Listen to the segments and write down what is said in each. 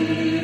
you.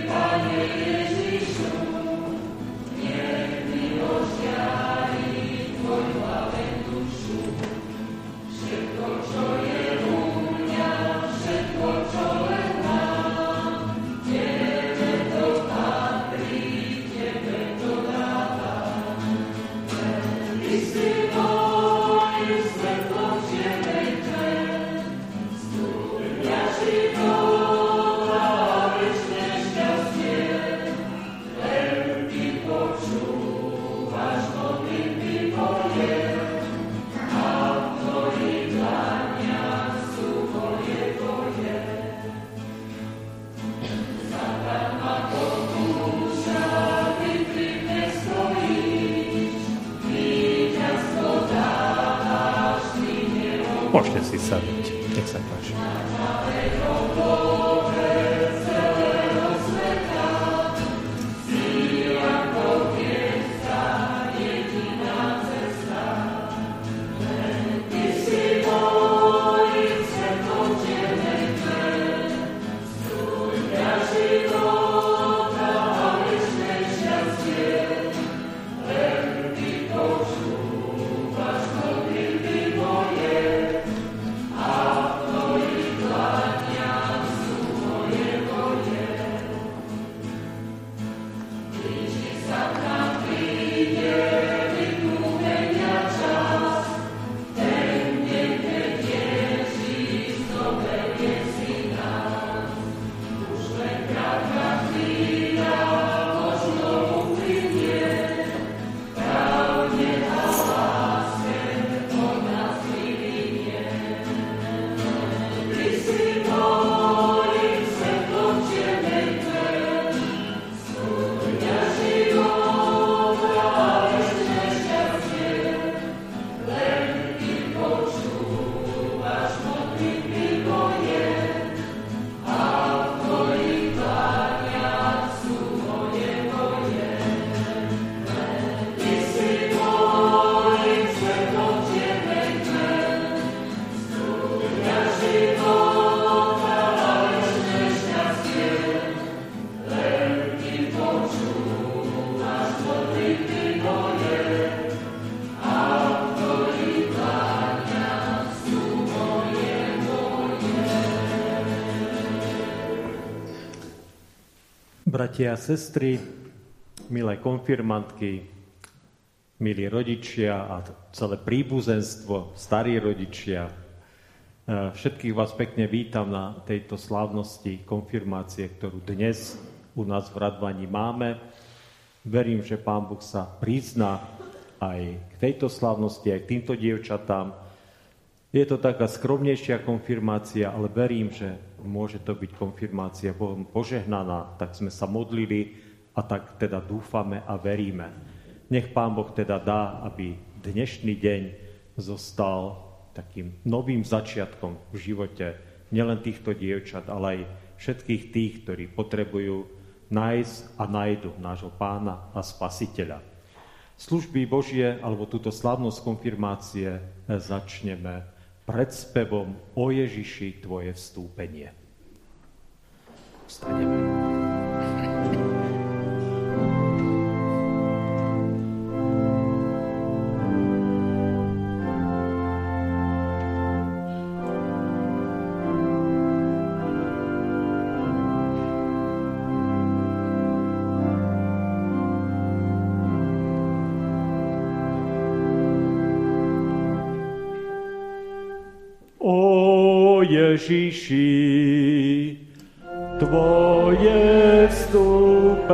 Bratia a sestry, milé konfirmantky, milí rodičia a celé príbuzenstvo, starí rodičia. E, všetkých vás pekne vítam na tejto slávnosti konfirmácie, ktorú dnes u nás v Radvaní máme. Verím, že Pán Boh sa prizná aj k tejto slávnosti, aj k týmto dievčatám. Je to taká skromnejšia konfirmácia, ale verím, že môže to byť konfirmácia Bohom požehnaná, tak sme sa modlili a tak teda dúfame a veríme. Nech Pán Boh teda dá, aby dnešný deň zostal takým novým začiatkom v živote nielen týchto dievčat, ale aj všetkých tých, ktorí potrebujú nájsť a nájdu nášho pána a spasiteľa. Služby Božie, alebo túto slavnosť konfirmácie začneme pred spevom o Ježiši tvoje vstúpenie. Vstaneme. Tvoje vstúpenie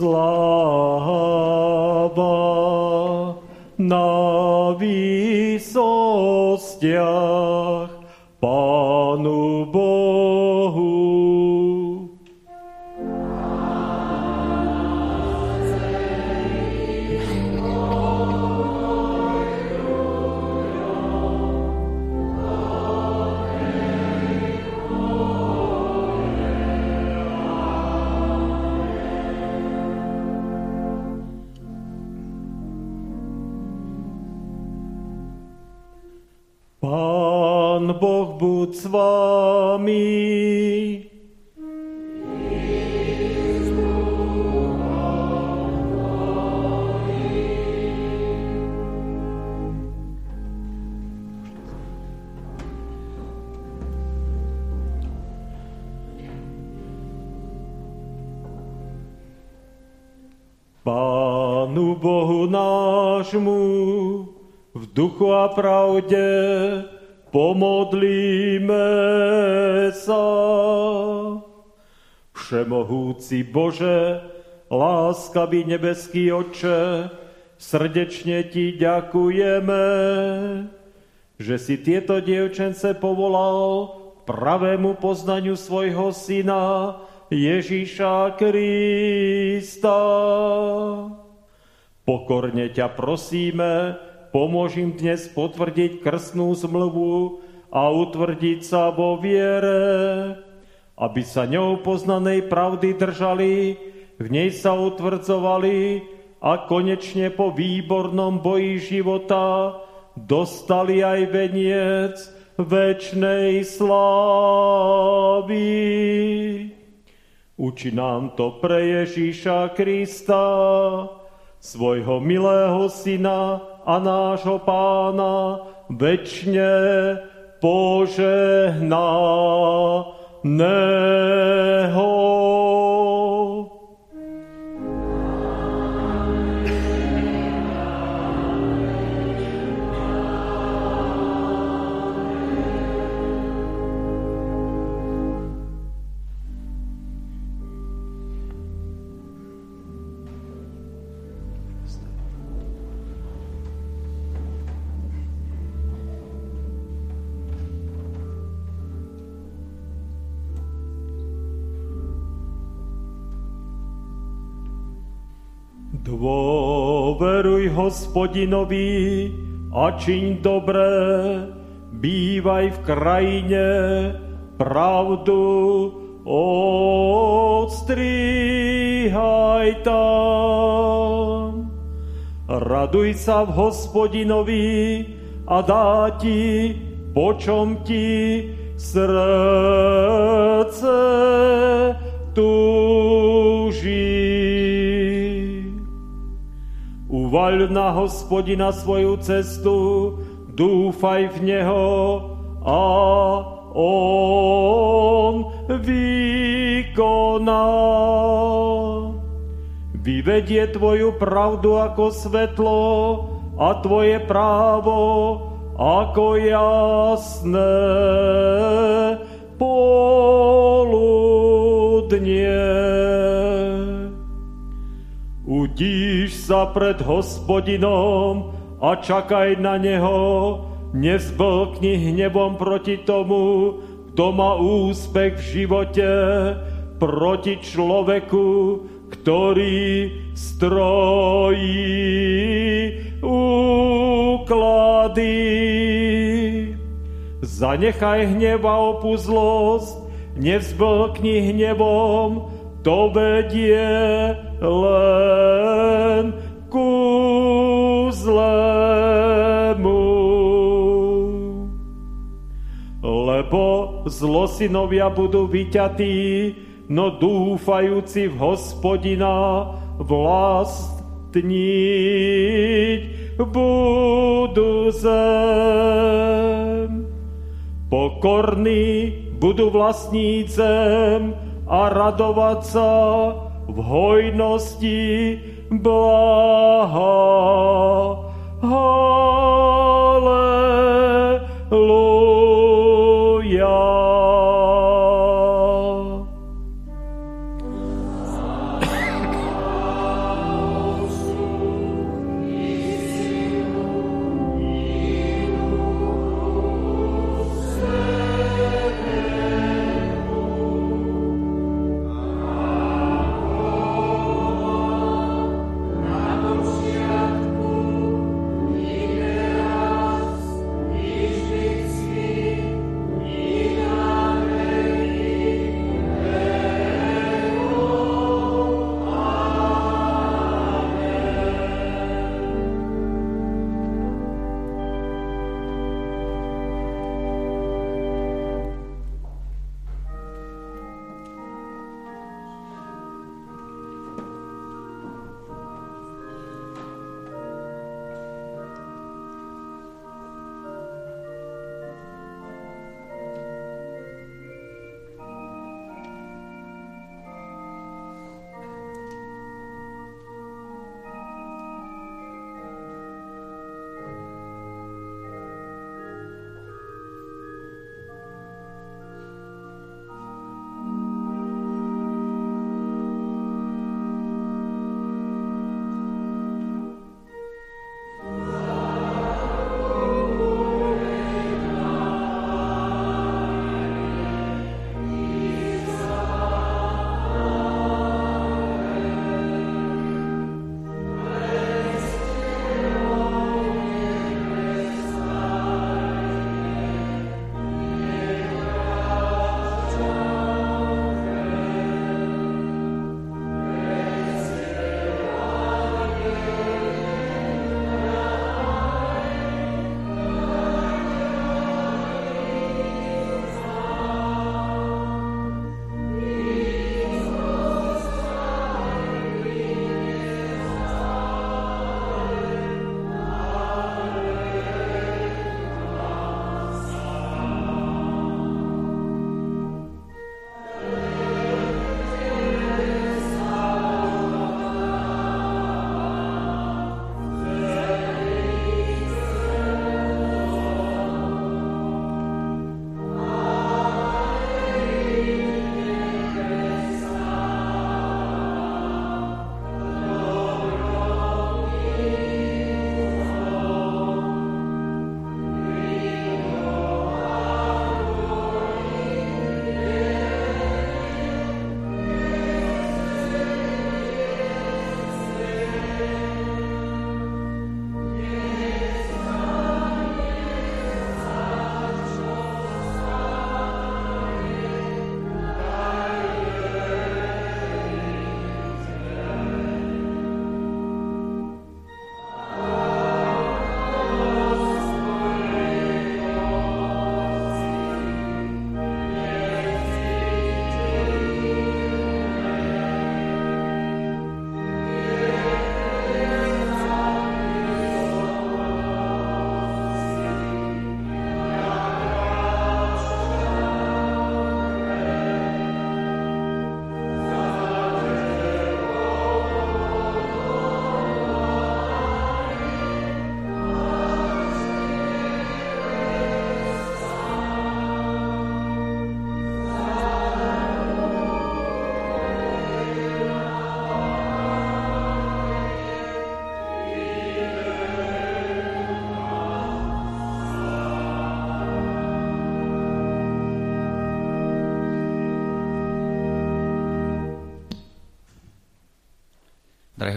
Slow. Boh buď s vami. Pánu Bohu nášmu duchu a pravde Pomodlíme sa. Všemohúci Bože, láskavý nebeský Oče, srdečne Ti ďakujeme, že si tieto dievčence povolal pravému poznaniu svojho Syna Ježíša Krista. Pokorne ťa prosíme, Pomôž dnes potvrdiť krstnú zmluvu a utvrdiť sa vo viere, aby sa ňou poznanej pravdy držali, v nej sa utvrdzovali a konečne po výbornom boji života dostali aj veniec večnej slávy. Uči nám to pre Ježíša Krista, svojho milého syna, a nášho pána večne požehnaného. Dôveruj hospodinovi a čiň dobré, bývaj v krajine, pravdu odstrihaj tam. Raduj sa v hospodinovi a dá ti, po čom ti srdce túži. Uvaľ na hospodina svoju cestu, dúfaj v neho a on vykoná. Vyvedie tvoju pravdu ako svetlo a tvoje právo ako jasné poludnie. Utíš sa pred hospodinom a čakaj na neho, nezblkni hnevom proti tomu, kto má úspech v živote, proti človeku, ktorý strojí úklady. Zanechaj hneva opuzlosť, nevzblkni hnevom, to vedie len ku zlému. Lebo zlosinovia budú vyťatí, no dúfajúci v hospodina vlastniť budú zem. Pokorní budú vlastniť zem a radovať sa v hojnosti blaha. Halleluja.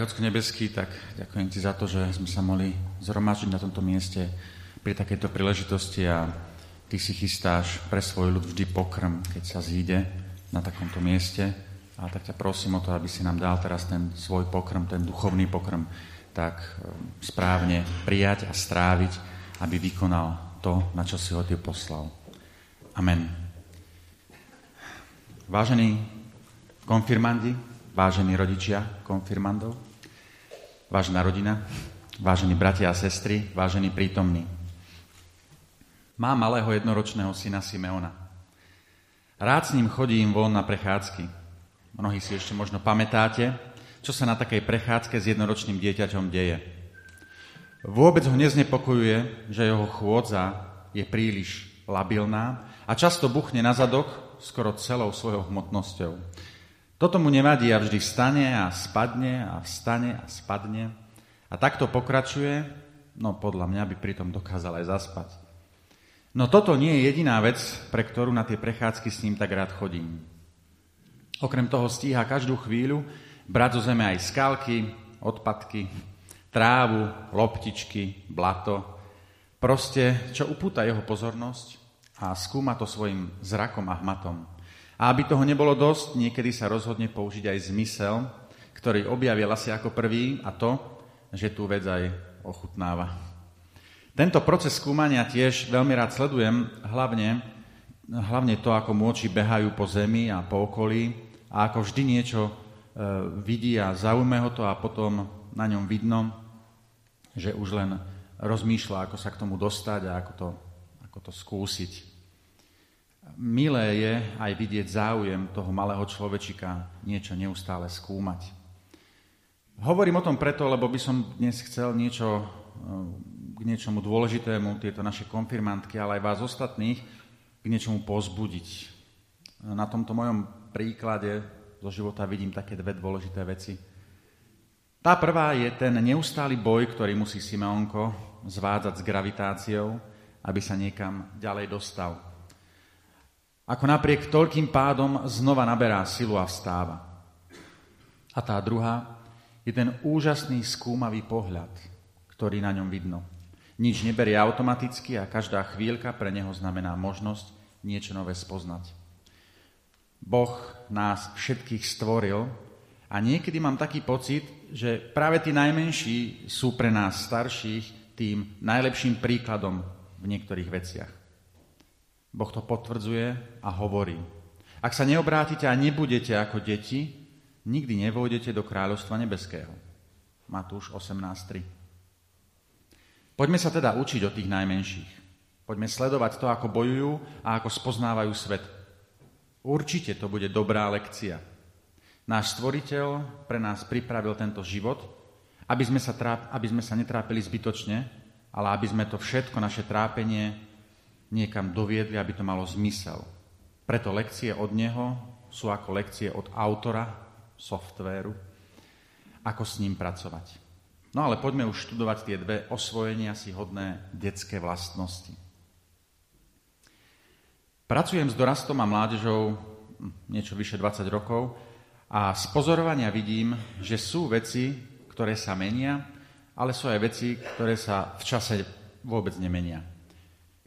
Ocko nebeský, tak ďakujem ti za to, že sme sa mohli zhromažiť na tomto mieste pri takejto príležitosti a ty si chystáš pre svoj ľud vždy pokrm, keď sa zíde na takomto mieste. A tak ťa prosím o to, aby si nám dal teraz ten svoj pokrm, ten duchovný pokrm, tak um, správne prijať a stráviť, aby vykonal to, na čo si ho ty poslal. Amen. Vážení konfirmandi, vážení rodičia konfirmandov, vážená rodina, vážení bratia a sestry, vážení prítomní. Mám malého jednoročného syna Simeona. Rád s ním chodím von na prechádzky. Mnohí si ešte možno pamätáte, čo sa na takej prechádzke s jednoročným dieťaťom deje. Vôbec ho neznepokojuje, že jeho chôdza je príliš labilná a často buchne na zadok skoro celou svojou hmotnosťou. Toto mu nevadí a vždy vstane a spadne a vstane a spadne. A takto pokračuje, no podľa mňa by pritom dokázal aj zaspať. No toto nie je jediná vec, pre ktorú na tie prechádzky s ním tak rád chodím. Okrem toho stíha každú chvíľu brať zo zeme aj skalky, odpadky, trávu, loptičky, blato. Proste, čo upúta jeho pozornosť a skúma to svojim zrakom a hmatom. A aby toho nebolo dosť, niekedy sa rozhodne použiť aj zmysel, ktorý objavil asi ako prvý a to, že tú vec aj ochutnáva. Tento proces skúmania tiež veľmi rád sledujem, hlavne, hlavne to, ako mu oči behajú po zemi a po okolí a ako vždy niečo e, vidí a zaujme ho to a potom na ňom vidno, že už len rozmýšľa, ako sa k tomu dostať a ako to, ako to skúsiť milé je aj vidieť záujem toho malého človečika niečo neustále skúmať. Hovorím o tom preto, lebo by som dnes chcel niečo k niečomu dôležitému, tieto naše konfirmantky, ale aj vás ostatných, k niečomu pozbudiť. Na tomto mojom príklade zo života vidím také dve dôležité veci. Tá prvá je ten neustály boj, ktorý musí Simeonko zvádzať s gravitáciou, aby sa niekam ďalej dostal ako napriek toľkým pádom znova naberá silu a vstáva. A tá druhá je ten úžasný skúmavý pohľad, ktorý na ňom vidno. Nič neberie automaticky a každá chvíľka pre neho znamená možnosť niečo nové spoznať. Boh nás všetkých stvoril a niekedy mám taký pocit, že práve tí najmenší sú pre nás starších tým najlepším príkladom v niektorých veciach. Boh to potvrdzuje a hovorí. Ak sa neobrátite a nebudete ako deti, nikdy nevôjdete do kráľovstva nebeského. Matúš 18.3. Poďme sa teda učiť od tých najmenších. Poďme sledovať to, ako bojujú a ako spoznávajú svet. Určite to bude dobrá lekcia. Náš stvoriteľ pre nás pripravil tento život, aby sme sa, tráp, aby sme sa netrápili zbytočne, ale aby sme to všetko, naše trápenie, niekam doviedli, aby to malo zmysel. Preto lekcie od neho sú ako lekcie od autora softvéru, ako s ním pracovať. No ale poďme už študovať tie dve osvojenia si hodné detské vlastnosti. Pracujem s dorastom a mládežou hm, niečo vyše 20 rokov a z pozorovania vidím, že sú veci, ktoré sa menia, ale sú aj veci, ktoré sa v čase vôbec nemenia.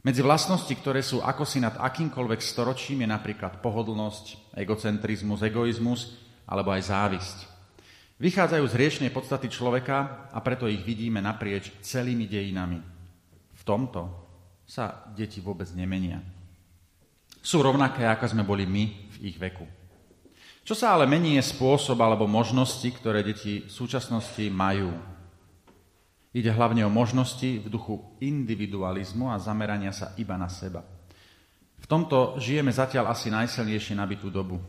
Medzi vlastnosti, ktoré sú ako si nad akýmkoľvek storočím, je napríklad pohodlnosť, egocentrizmus, egoizmus alebo aj závisť. Vychádzajú z riečnej podstaty človeka a preto ich vidíme naprieč celými dejinami. V tomto sa deti vôbec nemenia. Sú rovnaké, ako sme boli my v ich veku. Čo sa ale mení je spôsob alebo možnosti, ktoré deti v súčasnosti majú Ide hlavne o možnosti v duchu individualizmu a zamerania sa iba na seba. V tomto žijeme zatiaľ asi najsilnejšie nabitú dobu.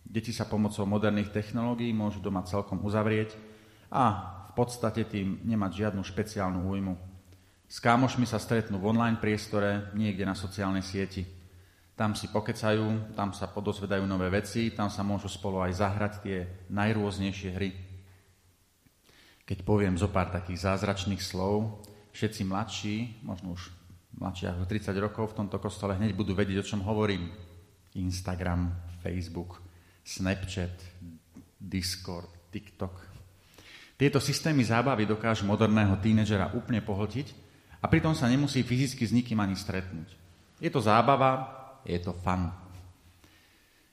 Deti sa pomocou moderných technológií môžu doma celkom uzavrieť a v podstate tým nemať žiadnu špeciálnu újmu. S kámošmi sa stretnú v online priestore, niekde na sociálnej sieti. Tam si pokecajú, tam sa podozvedajú nové veci, tam sa môžu spolu aj zahrať tie najrôznejšie hry. Keď poviem zo pár takých zázračných slov, všetci mladší, možno už mladší ako 30 rokov v tomto kostole hneď budú vedieť, o čom hovorím. Instagram, Facebook, Snapchat, Discord, TikTok. Tieto systémy zábavy dokážu moderného tínedžera úplne pohltiť a pritom sa nemusí fyzicky s nikým ani stretnúť. Je to zábava, je to fan.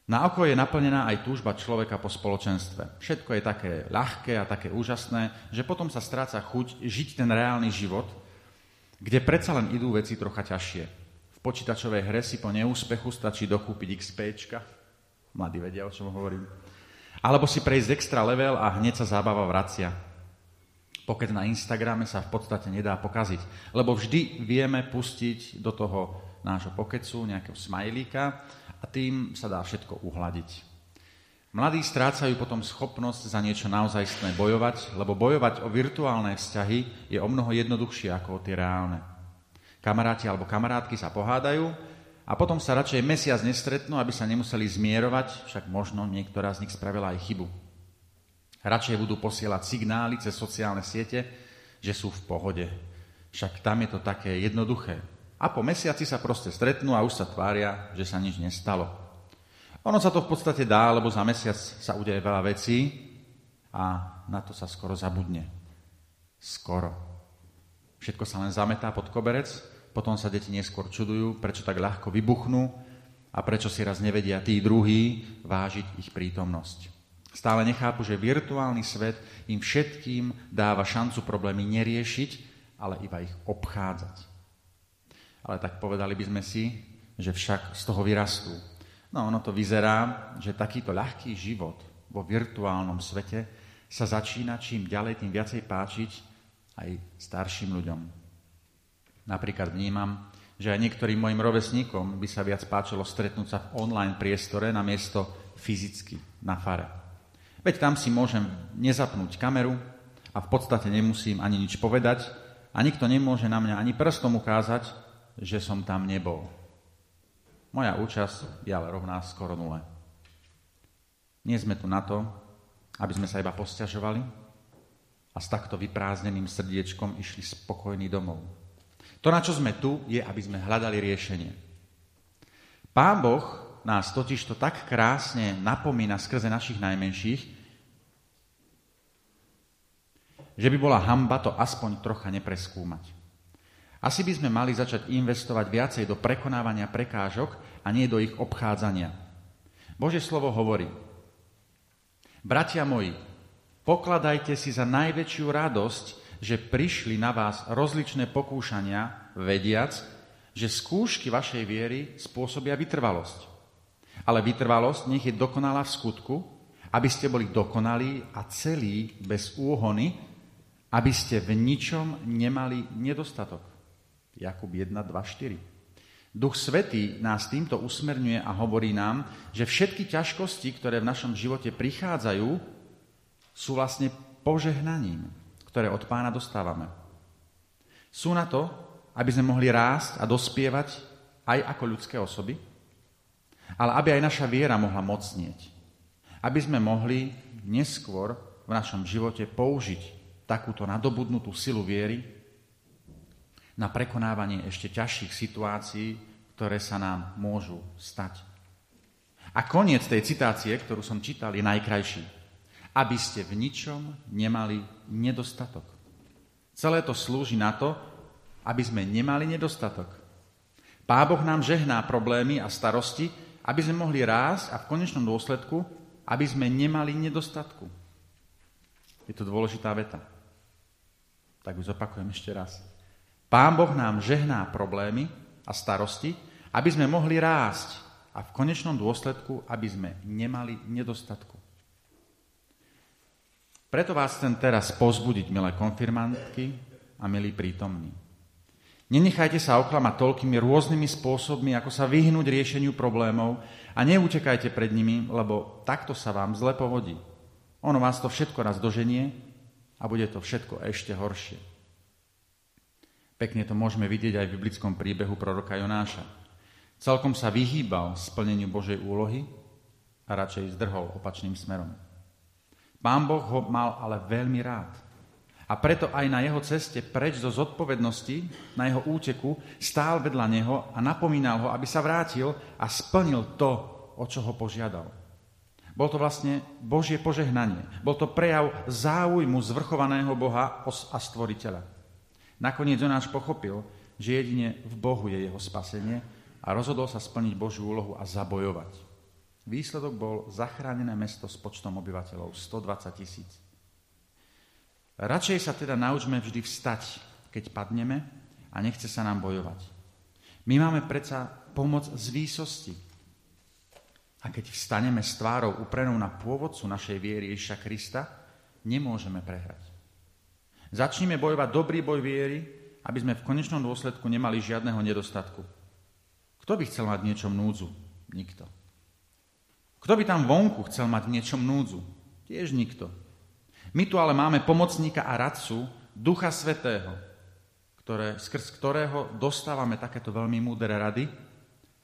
Na oko je naplnená aj túžba človeka po spoločenstve. Všetko je také ľahké a také úžasné, že potom sa stráca chuť žiť ten reálny život, kde predsa len idú veci trocha ťažšie. V počítačovej hre si po neúspechu stačí dokúpiť XP. Mladí vedia, o čom hovorím. Alebo si prejsť extra level a hneď sa zábava vracia. Poked na Instagrame sa v podstate nedá pokaziť, lebo vždy vieme pustiť do toho nášho pokecu nejakého smajlíka a tým sa dá všetko uhladiť. Mladí strácajú potom schopnosť za niečo naozajstné bojovať, lebo bojovať o virtuálne vzťahy je o mnoho jednoduchšie ako o tie reálne. Kamaráti alebo kamarátky sa pohádajú a potom sa radšej mesiac nestretnú, aby sa nemuseli zmierovať, však možno niektorá z nich spravila aj chybu. Radšej budú posielať signály cez sociálne siete, že sú v pohode. Však tam je to také jednoduché. A po mesiaci sa proste stretnú a už sa tvária, že sa nič nestalo. Ono sa to v podstate dá, lebo za mesiac sa udeje veľa vecí a na to sa skoro zabudne. Skoro. Všetko sa len zametá pod koberec, potom sa deti neskôr čudujú, prečo tak ľahko vybuchnú a prečo si raz nevedia tí druhí vážiť ich prítomnosť. Stále nechápu, že virtuálny svet im všetkým dáva šancu problémy neriešiť, ale iba ich obchádzať ale tak povedali by sme si, že však z toho vyrastú. No ono to vyzerá, že takýto ľahký život vo virtuálnom svete sa začína čím ďalej, tým viacej páčiť aj starším ľuďom. Napríklad vnímam, že aj niektorým mojim rovesníkom by sa viac páčilo stretnúť sa v online priestore na miesto fyzicky na fare. Veď tam si môžem nezapnúť kameru a v podstate nemusím ani nič povedať a nikto nemôže na mňa ani prstom ukázať, že som tam nebol. Moja účasť je ale rovná skoro nule. Nie sme tu na to, aby sme sa iba posťažovali a s takto vyprázdneným srdiečkom išli spokojný domov. To, na čo sme tu, je, aby sme hľadali riešenie. Pán Boh nás totiž to tak krásne napomína skrze našich najmenších, že by bola hamba to aspoň trocha nepreskúmať. Asi by sme mali začať investovať viacej do prekonávania prekážok a nie do ich obchádzania. Bože slovo hovorí, bratia moji, pokladajte si za najväčšiu radosť, že prišli na vás rozličné pokúšania, vediac, že skúšky vašej viery spôsobia vytrvalosť. Ale vytrvalosť nech je dokonalá v skutku, aby ste boli dokonalí a celí bez úhony, aby ste v ničom nemali nedostatok. Jakub 1, 2, 4. Duch Svetý nás týmto usmerňuje a hovorí nám, že všetky ťažkosti, ktoré v našom živote prichádzajú, sú vlastne požehnaním, ktoré od pána dostávame. Sú na to, aby sme mohli rásť a dospievať aj ako ľudské osoby, ale aby aj naša viera mohla mocnieť. Aby sme mohli neskôr v našom živote použiť takúto nadobudnutú silu viery na prekonávanie ešte ťažších situácií, ktoré sa nám môžu stať. A koniec tej citácie, ktorú som čítal, je najkrajší. Aby ste v ničom nemali nedostatok. Celé to slúži na to, aby sme nemali nedostatok. Pán Boh nám žehná problémy a starosti, aby sme mohli rásť a v konečnom dôsledku, aby sme nemali nedostatku. Je to dôležitá veta. Tak už zopakujem ešte raz. Pán Boh nám žehná problémy a starosti, aby sme mohli rásť a v konečnom dôsledku, aby sme nemali nedostatku. Preto vás chcem teraz pozbudiť, milé konfirmantky a milí prítomní. Nenechajte sa oklamať toľkými rôznymi spôsobmi, ako sa vyhnúť riešeniu problémov a neutekajte pred nimi, lebo takto sa vám zle povodí. Ono vás to všetko raz doženie a bude to všetko ešte horšie. Pekne to môžeme vidieť aj v biblickom príbehu proroka Jonáša. Celkom sa vyhýbal splneniu Božej úlohy a radšej zdrhol opačným smerom. Pán Boh ho mal ale veľmi rád. A preto aj na jeho ceste preč zo zodpovednosti, na jeho úteku, stál vedľa neho a napomínal ho, aby sa vrátil a splnil to, o čo ho požiadal. Bol to vlastne Božie požehnanie. Bol to prejav záujmu zvrchovaného Boha a stvoriteľa. Nakoniec Jonáš pochopil, že jedine v Bohu je jeho spasenie a rozhodol sa splniť Božiu úlohu a zabojovať. Výsledok bol zachránené mesto s počtom obyvateľov 120 tisíc. Radšej sa teda naučme vždy vstať, keď padneme a nechce sa nám bojovať. My máme predsa pomoc z výsosti. A keď vstaneme s tvárou uprenou na pôvodcu našej viery Ježiša Krista, nemôžeme prehrať. Začníme bojovať dobrý boj viery, aby sme v konečnom dôsledku nemali žiadneho nedostatku. Kto by chcel mať niečom núdzu? Nikto. Kto by tam vonku chcel mať niečom núdzu? Tiež nikto. My tu ale máme pomocníka a radcu Ducha Svetého, ktoré, skrz ktorého dostávame takéto veľmi múdre rady,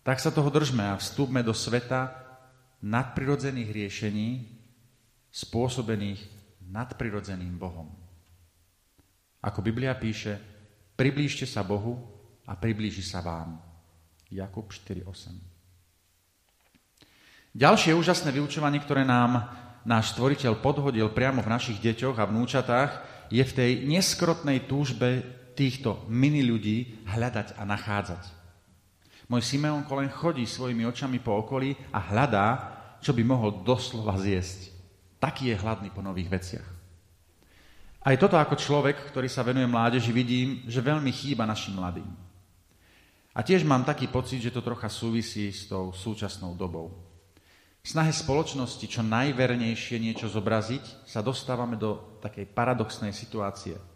tak sa toho držme a vstúpme do sveta nadprirodzených riešení spôsobených nadprirodzeným Bohom. Ako Biblia píše, priblížte sa Bohu a priblíži sa vám. Jakub 4.8 Ďalšie úžasné vyučovanie, ktoré nám náš stvoriteľ podhodil priamo v našich deťoch a vnúčatách, je v tej neskrotnej túžbe týchto mini ľudí hľadať a nachádzať. Môj Simeon Kolen chodí svojimi očami po okolí a hľadá, čo by mohol doslova zjesť. Taký je hladný po nových veciach. Aj toto ako človek, ktorý sa venuje mládeži, vidím, že veľmi chýba našim mladým. A tiež mám taký pocit, že to trocha súvisí s tou súčasnou dobou. V snahe spoločnosti čo najvernejšie niečo zobraziť sa dostávame do takej paradoxnej situácie –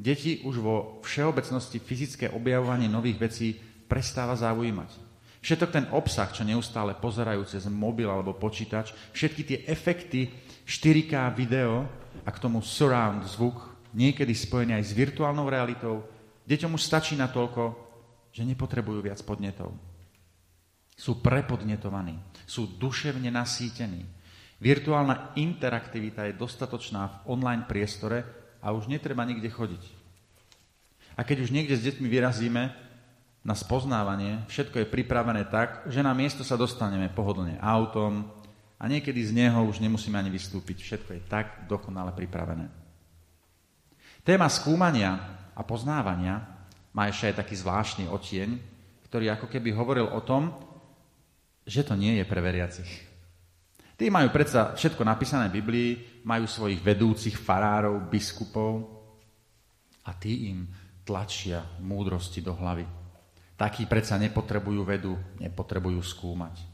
Deti už vo všeobecnosti fyzické objavovanie nových vecí prestáva zaujímať. Všetok ten obsah, čo neustále pozerajú cez mobil alebo počítač, všetky tie efekty 4K video a k tomu surround zvuk, niekedy spojený aj s virtuálnou realitou, deťom už stačí na toľko, že nepotrebujú viac podnetov. Sú prepodnetovaní, sú duševne nasýtení. Virtuálna interaktivita je dostatočná v online priestore, a už netreba nikde chodiť. A keď už niekde s deťmi vyrazíme na spoznávanie, všetko je pripravené tak, že na miesto sa dostaneme pohodlne autom a niekedy z neho už nemusíme ani vystúpiť. Všetko je tak dokonale pripravené. Téma skúmania a poznávania má ešte aj taký zvláštny otieň, ktorý ako keby hovoril o tom, že to nie je pre veriacich. Tí majú predsa všetko napísané v Biblii, majú svojich vedúcich, farárov, biskupov a tí im tlačia múdrosti do hlavy. Takí predsa nepotrebujú vedu, nepotrebujú skúmať.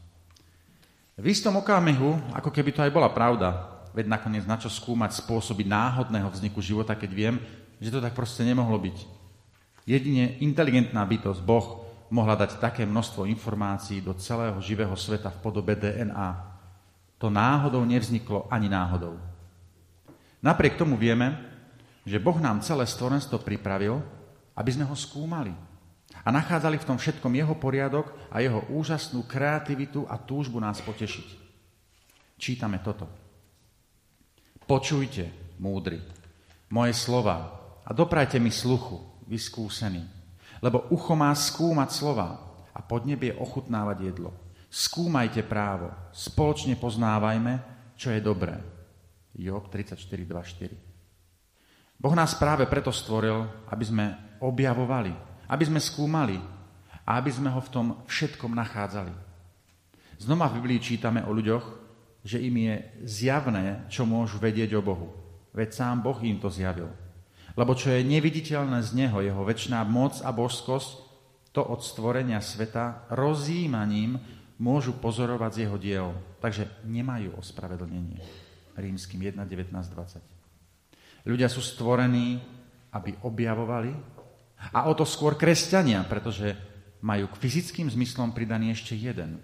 V istom okamihu, ako keby to aj bola pravda, veď nakoniec na čo skúmať spôsoby náhodného vzniku života, keď viem, že to tak proste nemohlo byť. Jedine inteligentná bytosť, Boh, mohla dať také množstvo informácií do celého živého sveta v podobe DNA, to náhodou nevzniklo ani náhodou. Napriek tomu vieme, že Boh nám celé stvorenstvo pripravil, aby sme ho skúmali a nachádzali v tom všetkom jeho poriadok a jeho úžasnú kreativitu a túžbu nás potešiť. Čítame toto. Počujte, múdry, moje slova a doprajte mi sluchu, vyskúsený, lebo ucho má skúmať slova a podnebie ochutnávať jedlo. Skúmajte právo, spoločne poznávajme, čo je dobré. Job 34.2.4 Boh nás práve preto stvoril, aby sme objavovali, aby sme skúmali a aby sme ho v tom všetkom nachádzali. Znova v Biblii čítame o ľuďoch, že im je zjavné, čo môžu vedieť o Bohu. Veď sám Boh im to zjavil. Lebo čo je neviditeľné z Neho, Jeho väčšiná moc a božskosť, to od stvorenia sveta rozjímaním môžu pozorovať z jeho diel, takže nemajú ospravedlnenie. Rímským 1, 19, 20. Ľudia sú stvorení, aby objavovali a o to skôr kresťania, pretože majú k fyzickým zmyslom pridaný ešte jeden,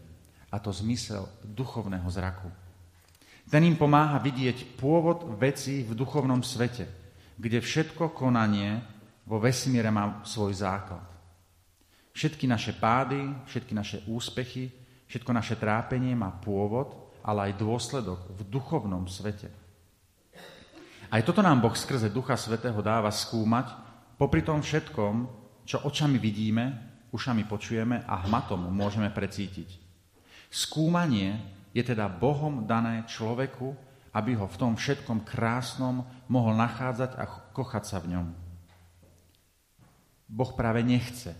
a to zmysel duchovného zraku. Ten im pomáha vidieť pôvod vecí v duchovnom svete, kde všetko konanie vo vesmíre má svoj základ. Všetky naše pády, všetky naše úspechy, Všetko naše trápenie má pôvod, ale aj dôsledok v duchovnom svete. Aj toto nám Boh skrze Ducha Svetého dáva skúmať, popri tom všetkom, čo očami vidíme, ušami počujeme a hmatom môžeme precítiť. Skúmanie Je teda Bohom dané človeku, aby ho v tom všetkom krásnom mohol nachádzať a kochať sa v ňom. Boh práve nechce,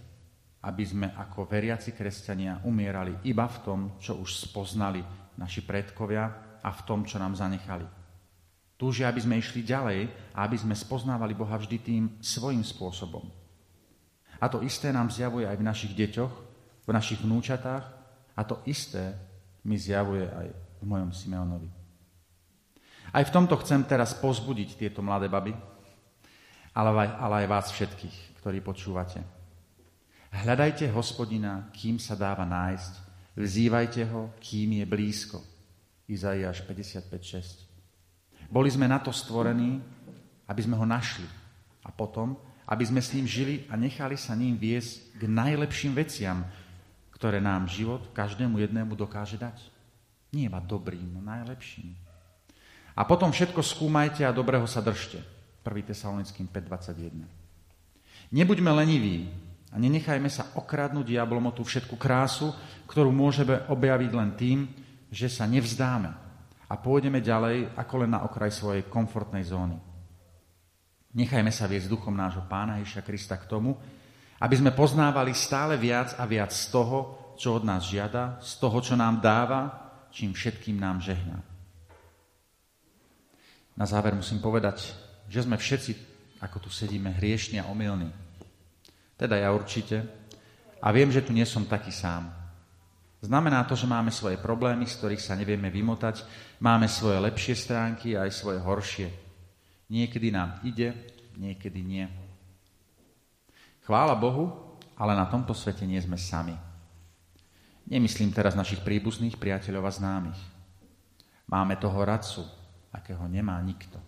aby sme ako veriaci kresťania umierali iba v tom, čo už spoznali naši predkovia a v tom, čo nám zanechali. Túži, aby sme išli ďalej a aby sme spoznávali Boha vždy tým svojim spôsobom. A to isté nám zjavuje aj v našich deťoch, v našich vnúčatách a to isté mi zjavuje aj v mojom Simeonovi. Aj v tomto chcem teraz pozbudiť tieto mladé baby, ale aj, ale aj vás všetkých, ktorí počúvate. Hľadajte hospodina, kým sa dáva nájsť, vzývajte ho, kým je blízko. Izaiáš 55.6. Boli sme na to stvorení, aby sme ho našli a potom, aby sme s ním žili a nechali sa ním viesť k najlepším veciam, ktoré nám život každému jednému dokáže dať. Nie iba dobrým, no najlepším. A potom všetko skúmajte a dobrého sa držte. 1. Tesalonickým 5.21. Nebuďme leniví a nenechajme sa okradnúť diablom o tú všetku krásu, ktorú môžeme objaviť len tým, že sa nevzdáme a pôjdeme ďalej ako len na okraj svojej komfortnej zóny. Nechajme sa viesť duchom nášho pána Ježiša Krista k tomu, aby sme poznávali stále viac a viac z toho, čo od nás žiada, z toho, čo nám dáva čím všetkým nám žehná. Na záver musím povedať, že sme všetci, ako tu sedíme, hriešni a omylní. Teda ja určite. A viem, že tu nie som taký sám. Znamená to, že máme svoje problémy, z ktorých sa nevieme vymotať, máme svoje lepšie stránky a aj svoje horšie. Niekedy nám ide, niekedy nie. Chvála Bohu, ale na tomto svete nie sme sami. Nemyslím teraz našich príbuzných, priateľov a známych. Máme toho radcu, akého nemá nikto.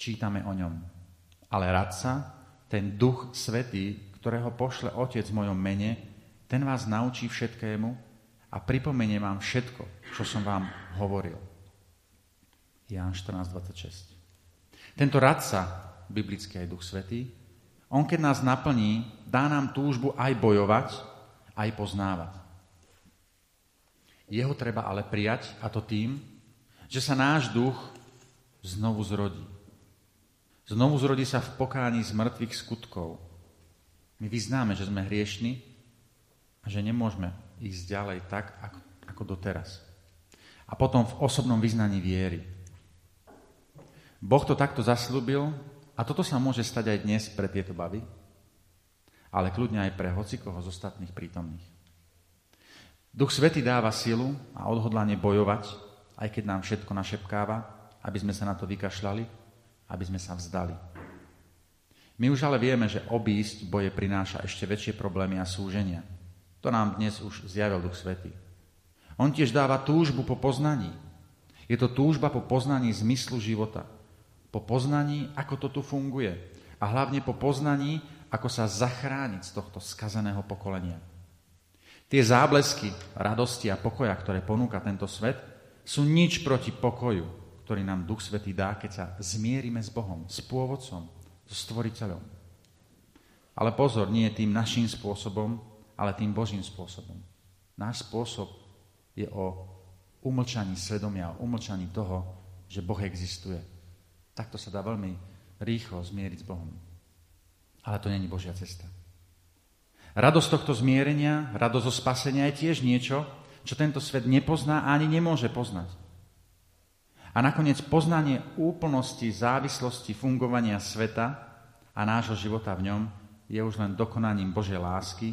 Čítame o ňom. Ale radca, ten duch svetý, ktorého pošle Otec v mojom mene, ten vás naučí všetkému a pripomenie vám všetko, čo som vám hovoril. Ján 14.26 Tento radca, biblický aj duch svetý, on keď nás naplní, dá nám túžbu aj bojovať, aj poznávať. Jeho treba ale prijať a to tým, že sa náš duch znovu zrodí. Znovu zrodí sa v pokání z mŕtvych skutkov. My vyznáme, že sme hriešni a že nemôžeme ísť ďalej tak, ako, ako doteraz. A potom v osobnom vyznaní viery. Boh to takto zaslúbil a toto sa môže stať aj dnes pre tieto bavy, ale kľudne aj pre hocikoho z ostatných prítomných. Duch Svety dáva silu a odhodlanie bojovať, aj keď nám všetko našepkáva, aby sme sa na to vykašľali, aby sme sa vzdali. My už ale vieme, že obísť boje prináša ešte väčšie problémy a súženia. To nám dnes už zjavil Duch Svety. On tiež dáva túžbu po poznaní. Je to túžba po poznaní zmyslu života. Po poznaní, ako to tu funguje. A hlavne po poznaní, ako sa zachrániť z tohto skazeného pokolenia. Tie záblesky radosti a pokoja, ktoré ponúka tento svet, sú nič proti pokoju, ktorý nám Duch Svetý dá, keď sa zmierime s Bohom, s pôvodcom, so stvoriteľom. Ale pozor, nie tým našim spôsobom, ale tým Božím spôsobom. Náš spôsob je o umlčaní svedomia, o umlčaní toho, že Boh existuje. Takto sa dá veľmi rýchlo zmieriť s Bohom. Ale to není Božia cesta. Radosť tohto zmierenia, radosť zo spasenia je tiež niečo, čo tento svet nepozná a ani nemôže poznať. A nakoniec poznanie úplnosti, závislosti fungovania sveta a nášho života v ňom je už len dokonaním Božej lásky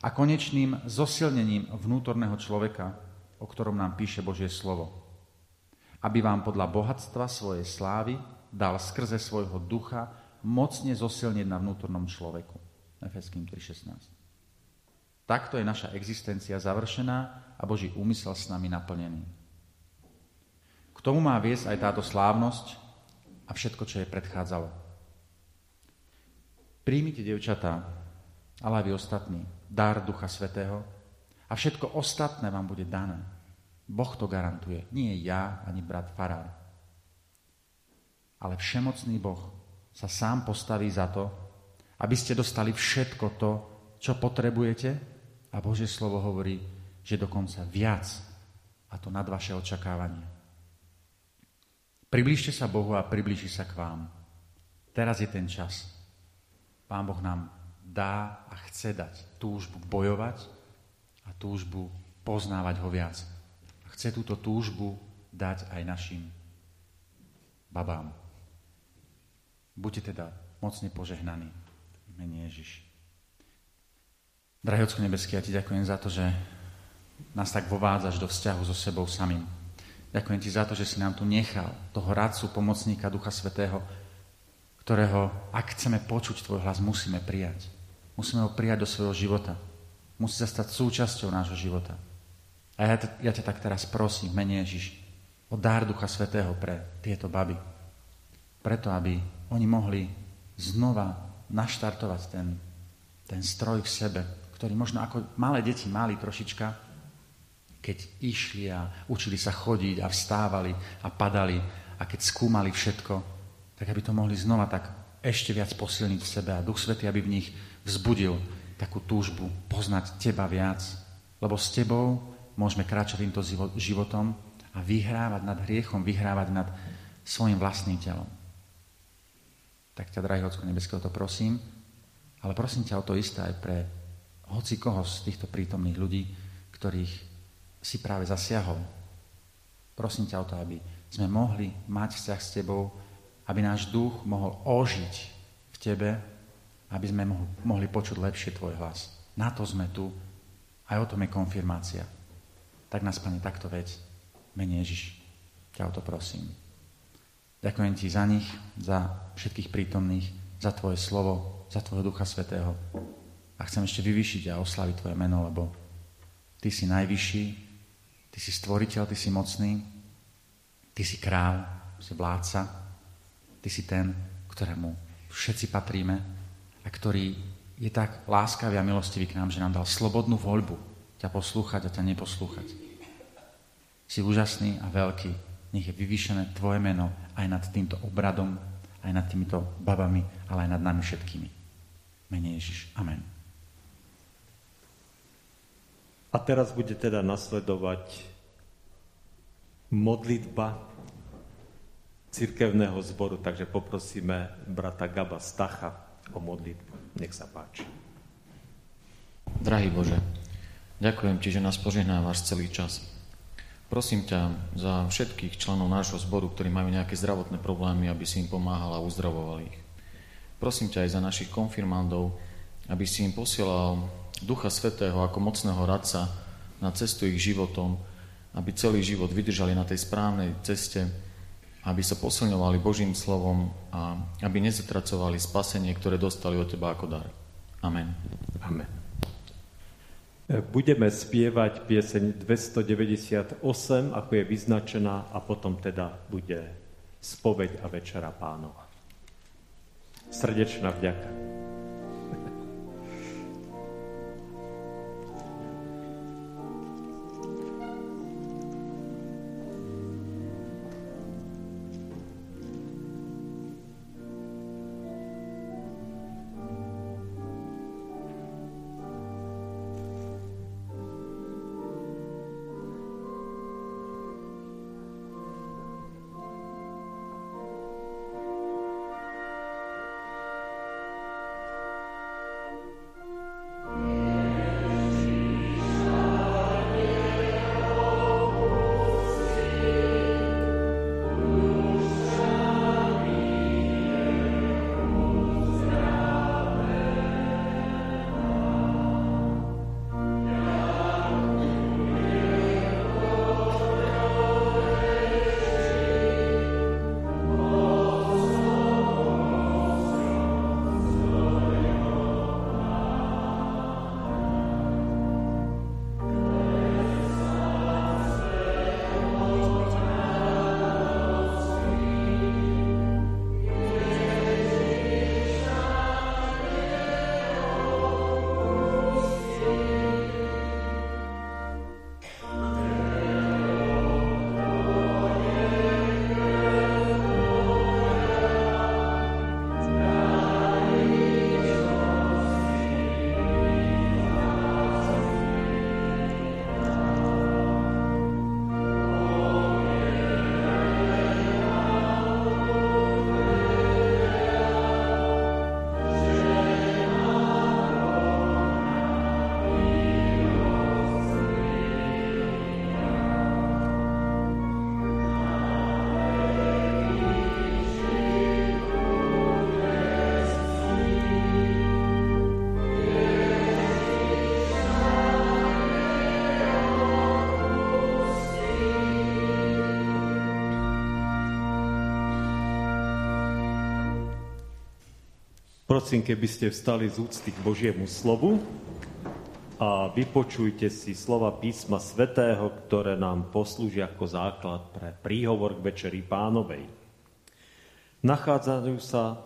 a konečným zosilnením vnútorného človeka, o ktorom nám píše Božie slovo. Aby vám podľa bohatstva svojej slávy dal skrze svojho ducha mocne zosilniť na vnútornom človeku. Efeským 3.16. Takto je naša existencia završená a Boží úmysel s nami naplnený. K tomu má viesť aj táto slávnosť a všetko, čo je predchádzalo. Príjmite, devčatá, ale aj vy ostatní, dar Ducha Svetého a všetko ostatné vám bude dané. Boh to garantuje, nie ja ani brat Farár. Ale všemocný Boh sa sám postaví za to, aby ste dostali všetko to, čo potrebujete. A Božie slovo hovorí, že dokonca viac, a to nad vaše očakávanie. Priblížte sa Bohu a priblíži sa k vám. Teraz je ten čas. Pán Boh nám dá a chce dať túžbu bojovať a túžbu poznávať ho viac. A chce túto túžbu dať aj našim babám. Buďte teda mocne požehnaní. Mene Ježiš. Drahý Ocko nebeský, ja ti ďakujem za to, že nás tak vovádzaš do vzťahu so sebou samým. Ďakujem ti za to, že si nám tu nechal toho radcu, pomocníka Ducha Svetého, ktorého, ak chceme počuť tvoj hlas, musíme prijať. Musíme ho prijať do svojho života. Musí sa stať súčasťou nášho života. A ja, ja ťa tak teraz prosím, mene Ježiš, o dár Ducha Svetého pre tieto baby. Preto, aby oni mohli znova naštartovať ten, ten stroj v sebe, ktorý možno ako malé deti mali trošička, keď išli a učili sa chodiť a vstávali a padali a keď skúmali všetko, tak aby to mohli znova tak ešte viac posilniť v sebe a Duch Svetý, aby v nich vzbudil takú túžbu poznať Teba viac, lebo s Tebou môžeme kráčať týmto životom a vyhrávať nad hriechom, vyhrávať nad svojim vlastným telom. Tak ťa, drahý Ocko Nebeského, to prosím, ale prosím ťa o to isté aj pre hoci koho z týchto prítomných ľudí, ktorých si práve zasiahol. Prosím ťa o to, aby sme mohli mať vzťah s Tebou, aby náš duch mohol ožiť v Tebe, aby sme mohli počuť lepšie Tvoj hlas. Na to sme tu, aj o tom je konfirmácia. Tak nás, Pane, takto vec. Mene Ježiš, ťa o to prosím. Ďakujem Ti za nich, za všetkých prítomných, za Tvoje slovo, za Tvojho Ducha Svetého. A chcem ešte vyvyšiť a oslaviť Tvoje meno, lebo Ty si najvyšší, Ty si stvoriteľ, Ty si mocný, Ty si kráľ, si vládca, Ty si ten, ktorému všetci patríme a ktorý je tak láskavý a milostivý k nám, že nám dal slobodnú voľbu ťa poslúchať a ťa neposlúchať. Si úžasný a veľký, nech je vyvýšené Tvoje meno aj nad týmto obradom, aj nad týmito babami, ale aj nad nami všetkými. Mene Ježiš. Amen. A teraz bude teda nasledovať modlitba cirkevného zboru, takže poprosíme brata Gaba Stacha o modlitbu. Nech sa páči. Drahý Bože, ďakujem Ti, že nás požehnávaš celý čas. Prosím ťa za všetkých členov nášho zboru, ktorí majú nejaké zdravotné problémy, aby si im pomáhal a uzdravoval ich. Prosím ťa aj za našich konfirmandov, aby si im posielal Ducha Svetého ako mocného radca na cestu ich životom, aby celý život vydržali na tej správnej ceste, aby sa posilňovali Božím slovom a aby nezatracovali spasenie, ktoré dostali od Teba ako dar. Amen. Amen. Budeme spievať pieseň 298, ako je vyznačená, a potom teda bude spoveď a večera pánova. Srdečná vďaka. Prosím, keby ste vstali z úcty k Božiemu slovu a vypočujte si slova písma svätého, ktoré nám poslúžia ako základ pre príhovor k Večeri pánovej. Nachádzajú sa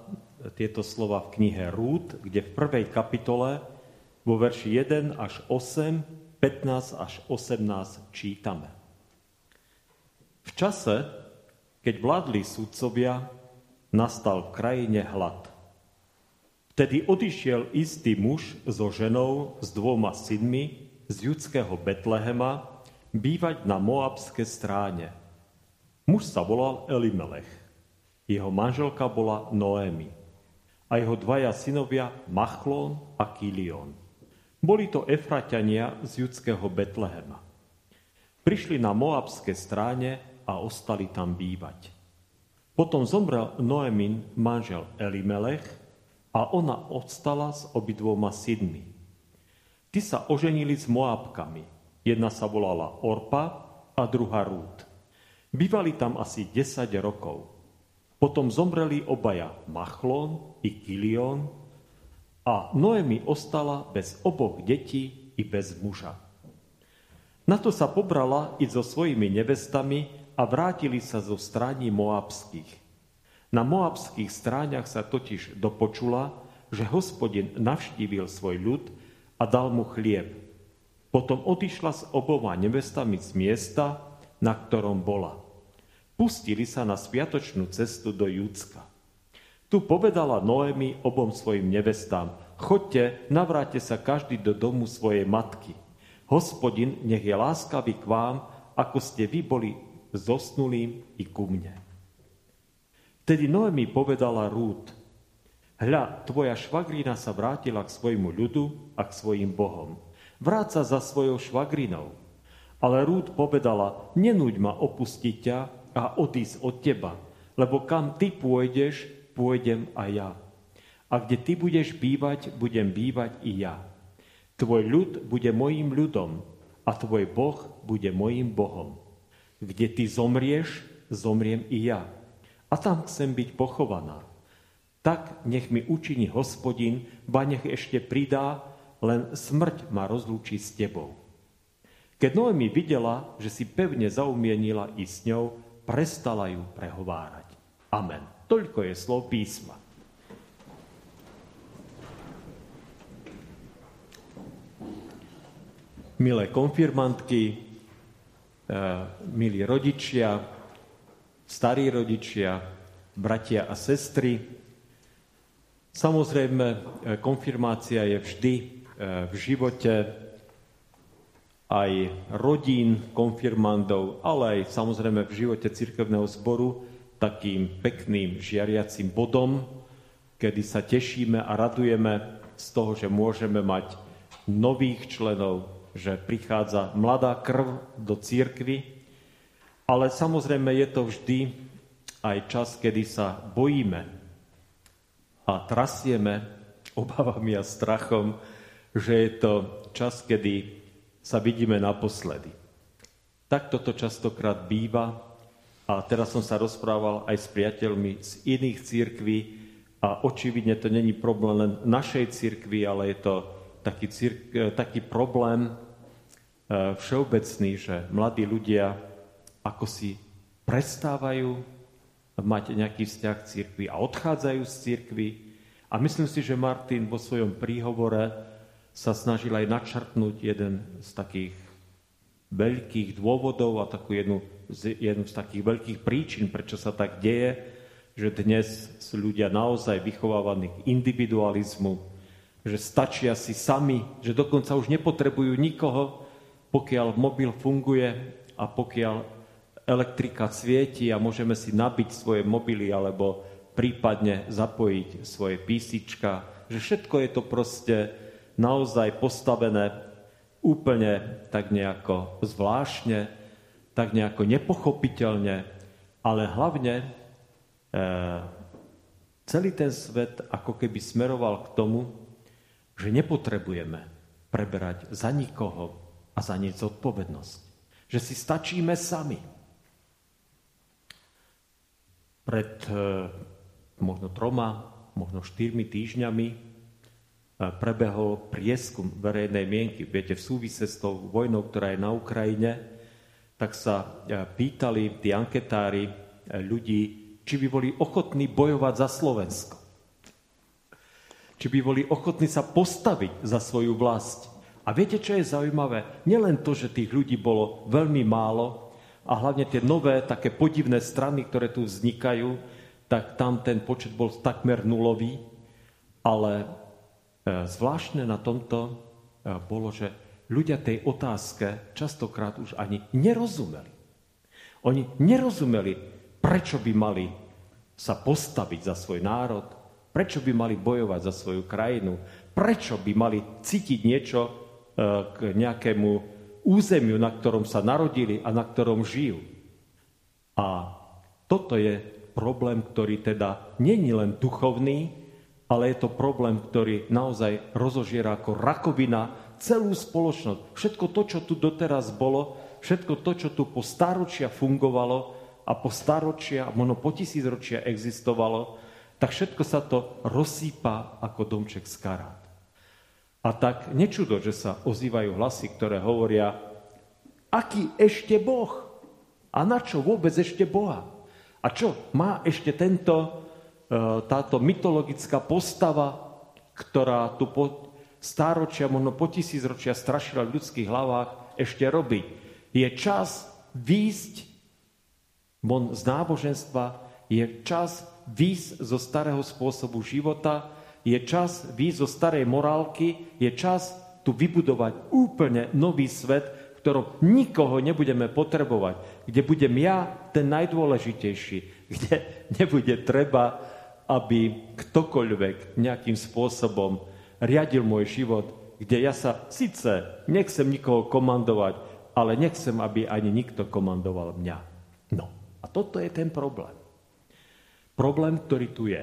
tieto slova v knihe Rúd, kde v prvej kapitole vo verši 1 až 8, 15 až 18 čítame. V čase, keď vládli sudcovia, nastal v krajine hlad. Vtedy odišiel istý muž so ženou, s dvoma synmi z judského Betlehema bývať na Moabské stráne. Muž sa volal Elimelech. Jeho manželka bola Noémi. A jeho dvaja synovia Machlón a Kilión. Boli to Efraťania z judského Betlehema. Prišli na Moabské stráne a ostali tam bývať. Potom zomrel Noémin manžel Elimelech, a ona odstala s obidvoma synmi. Ty sa oženili s Moabkami. Jedna sa volala Orpa a druhá Rút. Bývali tam asi 10 rokov. Potom zomreli obaja Machlón i Kilión a Noemi ostala bez oboch detí i bez muža. Na to sa pobrala i so svojimi nevestami a vrátili sa zo strání moabských. Na moabských stráňach sa totiž dopočula, že hospodin navštívil svoj ľud a dal mu chlieb. Potom odišla s oboma nevestami z miesta, na ktorom bola. Pustili sa na spiatočnú cestu do Júcka. Tu povedala Noemi obom svojim nevestám, chodte, navráte sa každý do domu svojej matky. Hospodin nech je láskavý k vám, ako ste vy boli zosnulým i ku mne. Tedy Noemi povedala Rút, hľa, tvoja švagrina sa vrátila k svojmu ľudu a k svojim bohom. Vráca za svojou švagrinou. Ale Rút povedala, nenúď ma opustiť ťa a odísť od teba, lebo kam ty pôjdeš, pôjdem aj ja. A kde ty budeš bývať, budem bývať i ja. Tvoj ľud bude mojím ľudom a tvoj boh bude mojím bohom. Kde ty zomrieš, zomriem i ja a tam chcem byť pochovaná. Tak nech mi učiní hospodin, ba nech ešte pridá, len smrť ma rozlúči s tebou. Keď Noemi videla, že si pevne zaumienila i s ňou, prestala ju prehovárať. Amen. Toľko je slov písma. Milé konfirmantky, eh, milí rodičia, starí rodičia, bratia a sestry. Samozrejme, e, konfirmácia je vždy e, v živote aj rodín konfirmandov, ale aj samozrejme v živote cirkevného zboru takým pekným žiariacím bodom, kedy sa tešíme a radujeme z toho, že môžeme mať nových členov, že prichádza mladá krv do církvy, ale samozrejme je to vždy aj čas, kedy sa bojíme a trasieme obavami a strachom, že je to čas, kedy sa vidíme naposledy. Takto to častokrát býva a teraz som sa rozprával aj s priateľmi z iných církví a očividne to není problém len našej církvy, ale je to taký, círk, taký problém eh, všeobecný, že mladí ľudia ako si prestávajú mať nejaký vzťah k církvi a odchádzajú z církvy. A myslím si, že Martin vo svojom príhovore sa snažil aj načrtnúť jeden z takých veľkých dôvodov a takú jednu, jednu z takých veľkých príčin, prečo sa tak deje, že dnes sú ľudia naozaj vychovávaní k individualizmu, že stačia si sami, že dokonca už nepotrebujú nikoho, pokiaľ mobil funguje a pokiaľ elektrika svieti a môžeme si nabiť svoje mobily alebo prípadne zapojiť svoje písička, že všetko je to proste naozaj postavené úplne tak nejako zvláštne, tak nejako nepochopiteľne, ale hlavne e, celý ten svet ako keby smeroval k tomu, že nepotrebujeme preberať za nikoho a za nič zodpovednosť. Že si stačíme sami. Pred e, možno troma, možno 4 týždňami e, prebehol prieskum verejnej mienky. Viete, v súvise s tou vojnou, ktorá je na Ukrajine, tak sa e, pýtali tí anketári ľudí, či by boli ochotní bojovať za Slovensko. Či by boli ochotní sa postaviť za svoju vlast. A viete, čo je zaujímavé? Nielen to, že tých ľudí bolo veľmi málo a hlavne tie nové, také podivné strany, ktoré tu vznikajú, tak tam ten počet bol takmer nulový, ale e, zvláštne na tomto e, bolo, že ľudia tej otázke častokrát už ani nerozumeli. Oni nerozumeli, prečo by mali sa postaviť za svoj národ, prečo by mali bojovať za svoju krajinu, prečo by mali cítiť niečo k nejakému územiu, na ktorom sa narodili a na ktorom žijú. A toto je problém, ktorý teda není len duchovný, ale je to problém, ktorý naozaj rozožiera ako rakovina celú spoločnosť. Všetko to, čo tu doteraz bolo, všetko to, čo tu po staročia fungovalo a po staročia, možno po tisícročia existovalo, tak všetko sa to rozsýpa ako domček z karát. A tak nečudo, že sa ozývajú hlasy, ktoré hovoria, aký ešte Boh? A na čo vôbec ešte Boha? A čo, má ešte tento, e, táto mytologická postava, ktorá tu po stáročia, možno po tisícročia strašila v ľudských hlavách, ešte robiť? Je čas výjsť von z náboženstva, je čas výjsť zo starého spôsobu života, je čas výjsť zo starej morálky, je čas tu vybudovať úplne nový svet, v ktorom nikoho nebudeme potrebovať, kde budem ja ten najdôležitejší, kde nebude treba, aby ktokoľvek nejakým spôsobom riadil môj život, kde ja sa síce nechcem nikoho komandovať, ale nechcem, aby ani nikto komandoval mňa. No a toto je ten problém. Problém, ktorý tu je.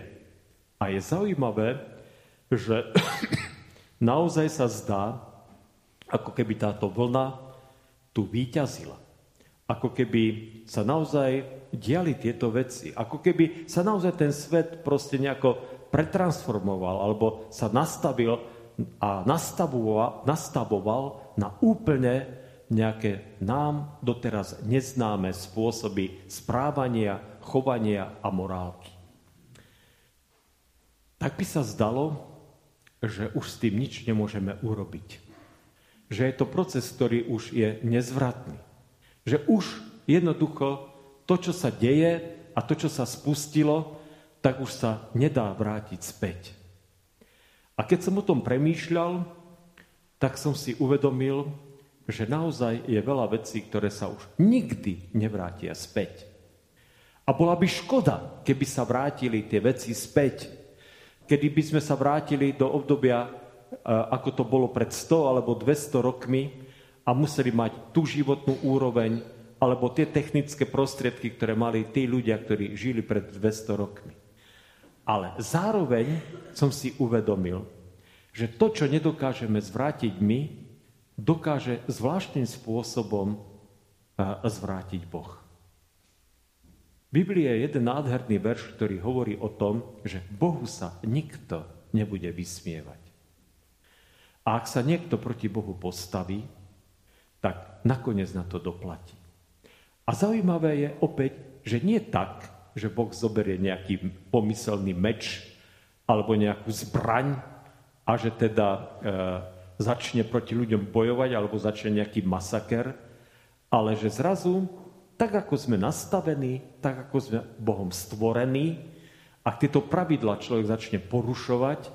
A je zaujímavé, že naozaj sa zdá, ako keby táto vlna tu vyťazila. Ako keby sa naozaj diali tieto veci. Ako keby sa naozaj ten svet proste nejako pretransformoval alebo sa nastavil a nastavoval, nastavoval na úplne nejaké nám doteraz neznáme spôsoby správania, chovania a morálky tak by sa zdalo, že už s tým nič nemôžeme urobiť. Že je to proces, ktorý už je nezvratný. Že už jednoducho to, čo sa deje a to, čo sa spustilo, tak už sa nedá vrátiť späť. A keď som o tom premýšľal, tak som si uvedomil, že naozaj je veľa vecí, ktoré sa už nikdy nevrátia späť. A bola by škoda, keby sa vrátili tie veci späť, kedy by sme sa vrátili do obdobia, e, ako to bolo pred 100 alebo 200 rokmi a museli mať tú životnú úroveň alebo tie technické prostriedky, ktoré mali tí ľudia, ktorí žili pred 200 rokmi. Ale zároveň som si uvedomil, že to, čo nedokážeme zvrátiť my, dokáže zvláštnym spôsobom e, zvrátiť Boh. Biblia je jeden nádherný verš, ktorý hovorí o tom, že Bohu sa nikto nebude vysmievať. A ak sa niekto proti Bohu postaví, tak nakoniec na to doplatí. A zaujímavé je opäť, že nie tak, že Boh zoberie nejaký pomyselný meč alebo nejakú zbraň a že teda e, začne proti ľuďom bojovať alebo začne nejaký masaker, ale že zrazu tak ako sme nastavení, tak ako sme Bohom stvorení, ak tieto pravidla človek začne porušovať,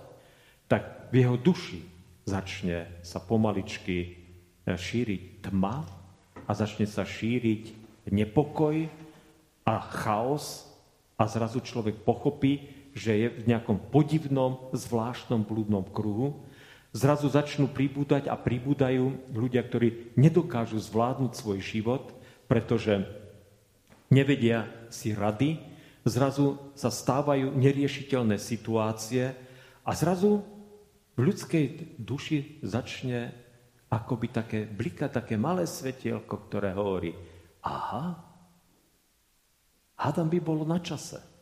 tak v jeho duši začne sa pomaličky e, šíriť tma a začne sa šíriť nepokoj a chaos a zrazu človek pochopí, že je v nejakom podivnom, zvláštnom blúdnom kruhu. Zrazu začnú pribúdať a pribúdajú ľudia, ktorí nedokážu zvládnuť svoj život pretože nevedia si rady, zrazu sa stávajú neriešiteľné situácie a zrazu v ľudskej duši začne akoby také blika, také malé svetielko, ktoré hovorí, aha, hádam by bolo na čase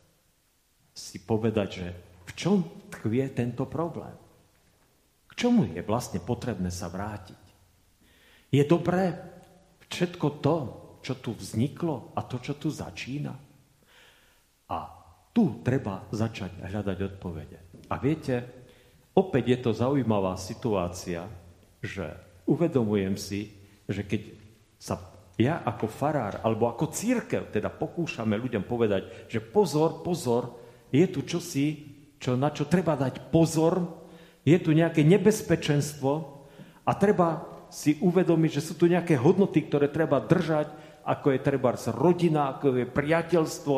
si povedať, že v čom tkvie tento problém. K čomu je vlastne potrebné sa vrátiť? Je dobré všetko to, čo tu vzniklo a to, čo tu začína? A tu treba začať hľadať odpovede. A viete, opäť je to zaujímavá situácia, že uvedomujem si, že keď sa ja ako farár alebo ako církev teda pokúšame ľuďom povedať, že pozor, pozor, je tu čosi, čo, na čo treba dať pozor, je tu nejaké nebezpečenstvo a treba si uvedomiť, že sú tu nejaké hodnoty, ktoré treba držať, ako je treba rodina, ako je priateľstvo,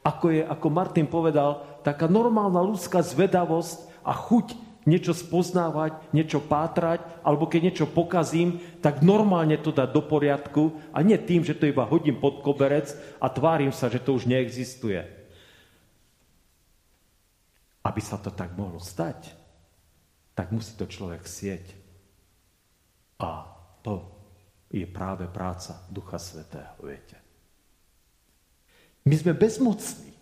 ako je, ako Martin povedal, taká normálna ľudská zvedavosť a chuť niečo spoznávať, niečo pátrať, alebo keď niečo pokazím, tak normálne to dať do poriadku a nie tým, že to iba hodím pod koberec a tvárim sa, že to už neexistuje. Aby sa to tak mohlo stať, tak musí to človek sieť. A to je práve práca Ducha Svetého, viete. My sme bezmocní.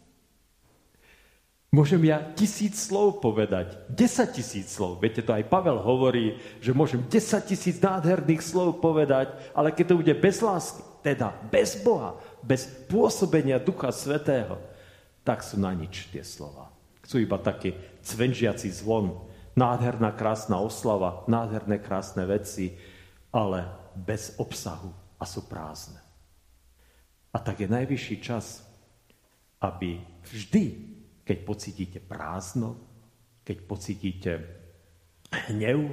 Môžem ja tisíc slov povedať, desať tisíc slov. Viete, to aj Pavel hovorí, že môžem desať tisíc nádherných slov povedať, ale keď to bude bez lásky, teda bez Boha, bez pôsobenia Ducha Svetého, tak sú na nič tie slova. Sú iba taký cvenžiaci zvon, nádherná krásna oslava, nádherné krásne veci, ale bez obsahu a sú prázdne. A tak je najvyšší čas, aby vždy keď pocítite prázdno, keď pocítite hnev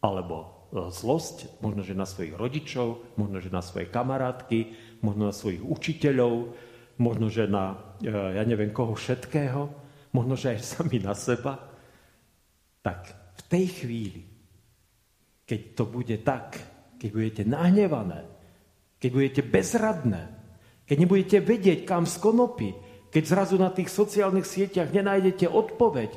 alebo e, zlosť, možno, že na svojich rodičov, možno, že na svoje kamarátky, možno na svojich učiteľov, možno, že na e, ja neviem koho všetkého, možno, že aj sami na seba, tak v tej chvíli, keď to bude tak, keď budete nahnevané, keď budete bezradné, keď nebudete vedieť, kam skonopy, keď zrazu na tých sociálnych sieťach nenájdete odpoveď,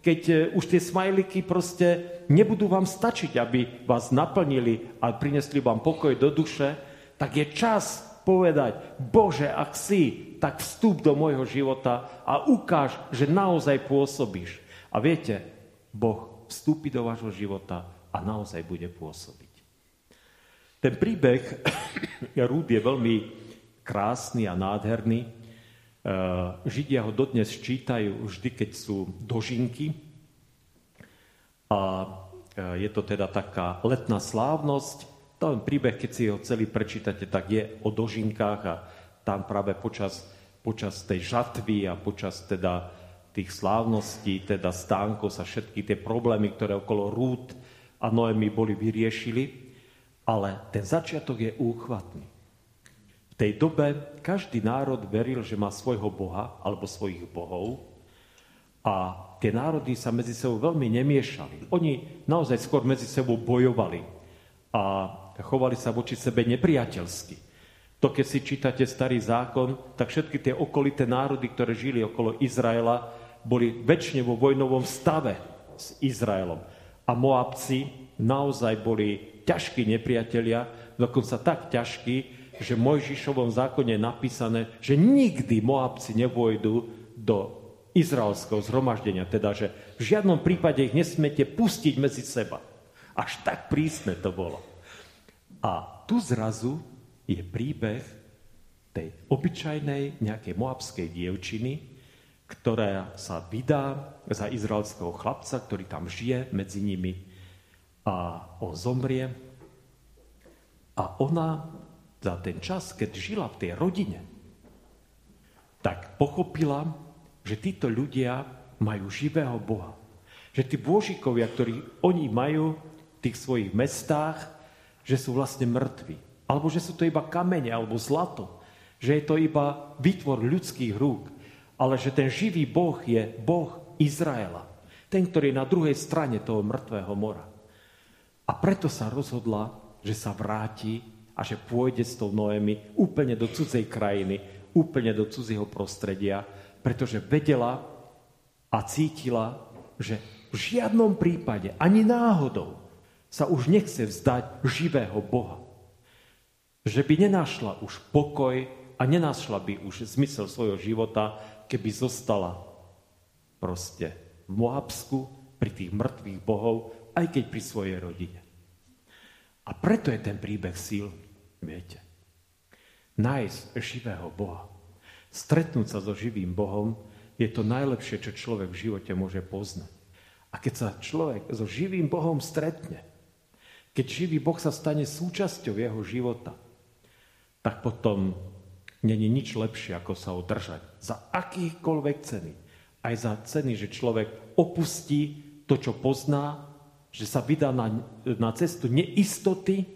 keď e, už tie smajliky proste nebudú vám stačiť, aby vás naplnili a prinesli vám pokoj do duše, tak je čas povedať, Bože, ak si, tak vstup do môjho života a ukáž, že naozaj pôsobíš. A viete, Boh vstúpi do vášho života a naozaj bude pôsobiť. Ten príbeh Rúd je veľmi krásny a nádherný. Eh, Židia ho dodnes čítajú vždy, keď sú dožinky. A eh, je to teda taká letná slávnosť. Ten príbeh, keď si ho celý prečítate, tak je o dožinkách a tam práve počas, počas tej žatvy a počas teda tých slávností, teda stánkov sa všetky tie problémy, ktoré okolo Rút a Noemi boli, vyriešili. Ale ten začiatok je úchvatný tej dobe každý národ veril, že má svojho boha alebo svojich bohov a tie národy sa medzi sebou veľmi nemiešali. Oni naozaj skôr medzi sebou bojovali a chovali sa voči sebe nepriateľsky. To, keď si čítate starý zákon, tak všetky tie okolité národy, ktoré žili okolo Izraela, boli väčšine vo vojnovom stave s Izraelom. A Moabci naozaj boli ťažkí nepriatelia, dokonca tak ťažkí, že v Mojžišovom zákone je napísané, že nikdy Moabci nevojdu do izraelského zhromaždenia. Teda, že v žiadnom prípade ich nesmiete pustiť medzi seba. Až tak prísne to bolo. A tu zrazu je príbeh tej obyčajnej nejakej moabskej dievčiny, ktorá sa vydá za izraelského chlapca, ktorý tam žije medzi nimi a on zomrie. A ona za ten čas, keď žila v tej rodine, tak pochopila, že títo ľudia majú živého Boha. Že tí bôžikovia, ktorí oni majú v tých svojich mestách, že sú vlastne mŕtvi. Alebo že sú to iba kamene alebo zlato. Že je to iba výtvor ľudských rúk. Ale že ten živý Boh je Boh Izraela. Ten, ktorý je na druhej strane toho mŕtvého mora. A preto sa rozhodla, že sa vráti a že pôjde s tou Noemi úplne do cudzej krajiny, úplne do cudzieho prostredia, pretože vedela a cítila, že v žiadnom prípade, ani náhodou, sa už nechce vzdať živého Boha. Že by nenašla už pokoj a nenašla by už zmysel svojho života, keby zostala proste v Moabsku, pri tých mŕtvych bohov, aj keď pri svojej rodine. A preto je ten príbeh síl, viete. Nájsť živého Boha, stretnúť sa so živým Bohom, je to najlepšie, čo človek v živote môže poznať. A keď sa človek so živým Bohom stretne, keď živý Boh sa stane súčasťou jeho života, tak potom není nič lepšie, ako sa održať za akýchkoľvek ceny. Aj za ceny, že človek opustí to, čo pozná, že sa vydá na, na cestu neistoty,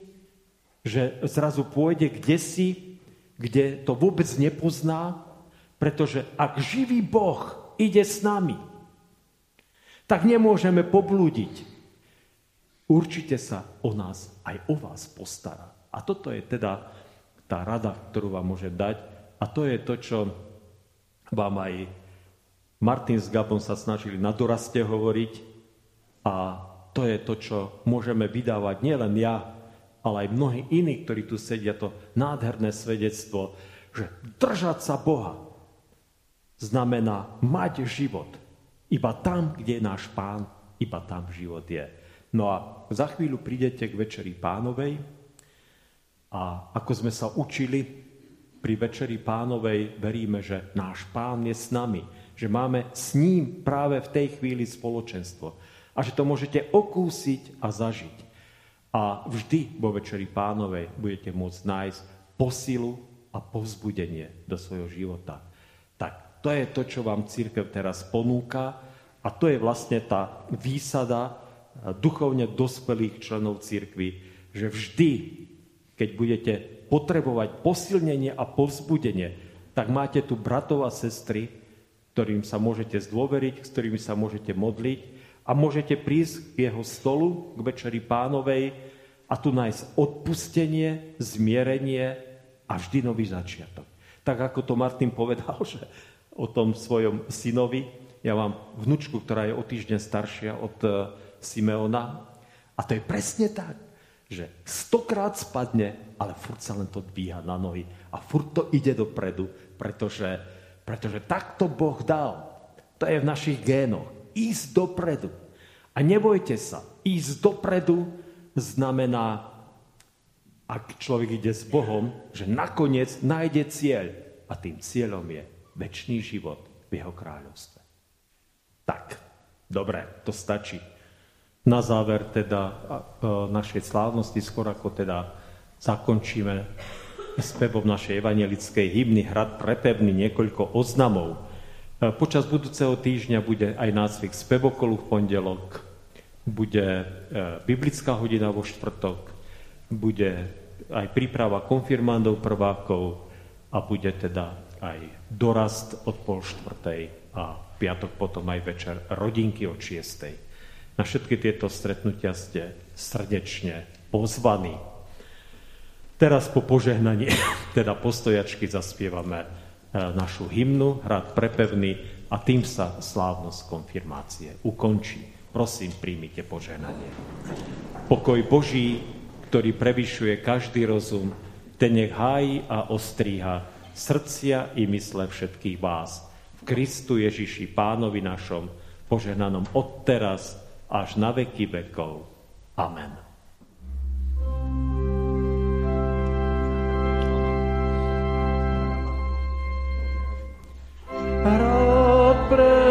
že zrazu pôjde kde si, kde to vôbec nepozná, pretože ak živý Boh ide s nami, tak nemôžeme poblúdiť. Určite sa o nás aj o vás postará. A toto je teda tá rada, ktorú vám môže dať. A to je to, čo vám aj Martin s Gabom sa snažili na doraste hovoriť, a to je to, čo môžeme vydávať nielen ja, ale aj mnohí iní, ktorí tu sedia, to nádherné svedectvo, že držať sa Boha znamená mať život. Iba tam, kde je náš pán, iba tam život je. No a za chvíľu prídete k večeri pánovej a ako sme sa učili pri večeri pánovej, veríme, že náš pán je s nami, že máme s ním práve v tej chvíli spoločenstvo a že to môžete okúsiť a zažiť. A vždy vo Večeri Pánovej budete môcť nájsť posilu a povzbudenie do svojho života. Tak to je to, čo vám církev teraz ponúka a to je vlastne tá výsada duchovne dospelých členov církvy, že vždy, keď budete potrebovať posilnenie a povzbudenie, tak máte tu bratov a sestry, ktorým sa môžete zdôveriť, s ktorými sa môžete modliť a môžete prísť k jeho stolu, k večeri pánovej a tu nájsť odpustenie, zmierenie a vždy nový začiatok. Tak ako to Martin povedal, že o tom svojom synovi, ja mám vnúčku, ktorá je o týždeň staršia od e, Simeona a to je presne tak, že stokrát spadne, ale furt sa len to dvíha na nohy a furt to ide dopredu, pretože, pretože takto Boh dal. To je v našich génoch ísť dopredu. A nebojte sa, ísť dopredu znamená, ak človek ide s Bohom, že nakoniec nájde cieľ. A tým cieľom je väčší život v jeho kráľovstve. Tak, dobre, to stačí. Na záver teda našej slávnosti, skôr ako teda zakončíme spevom našej evangelickej hymny Hrad prepevný niekoľko oznamov, počas budúceho týždňa bude aj nácvik spevokolu v pondelok, bude e, biblická hodina vo štvrtok, bude aj príprava konfirmandov prvákov a bude teda aj dorast od pol štvrtej a piatok potom aj večer rodinky od šiestej. Na všetky tieto stretnutia ste srdečne pozvaní. Teraz po požehnaní, teda postojačky zaspievame E, našu hymnu, hrad prepevný a tým sa slávnosť konfirmácie ukončí. Prosím, príjmite poženanie. Pokoj Boží, ktorý prevyšuje každý rozum, ten nech hájí a ostríha srdcia i mysle všetkých vás. V Kristu Ježiši, pánovi našom, poženanom od teraz až na veky vekov. Amen. Abra.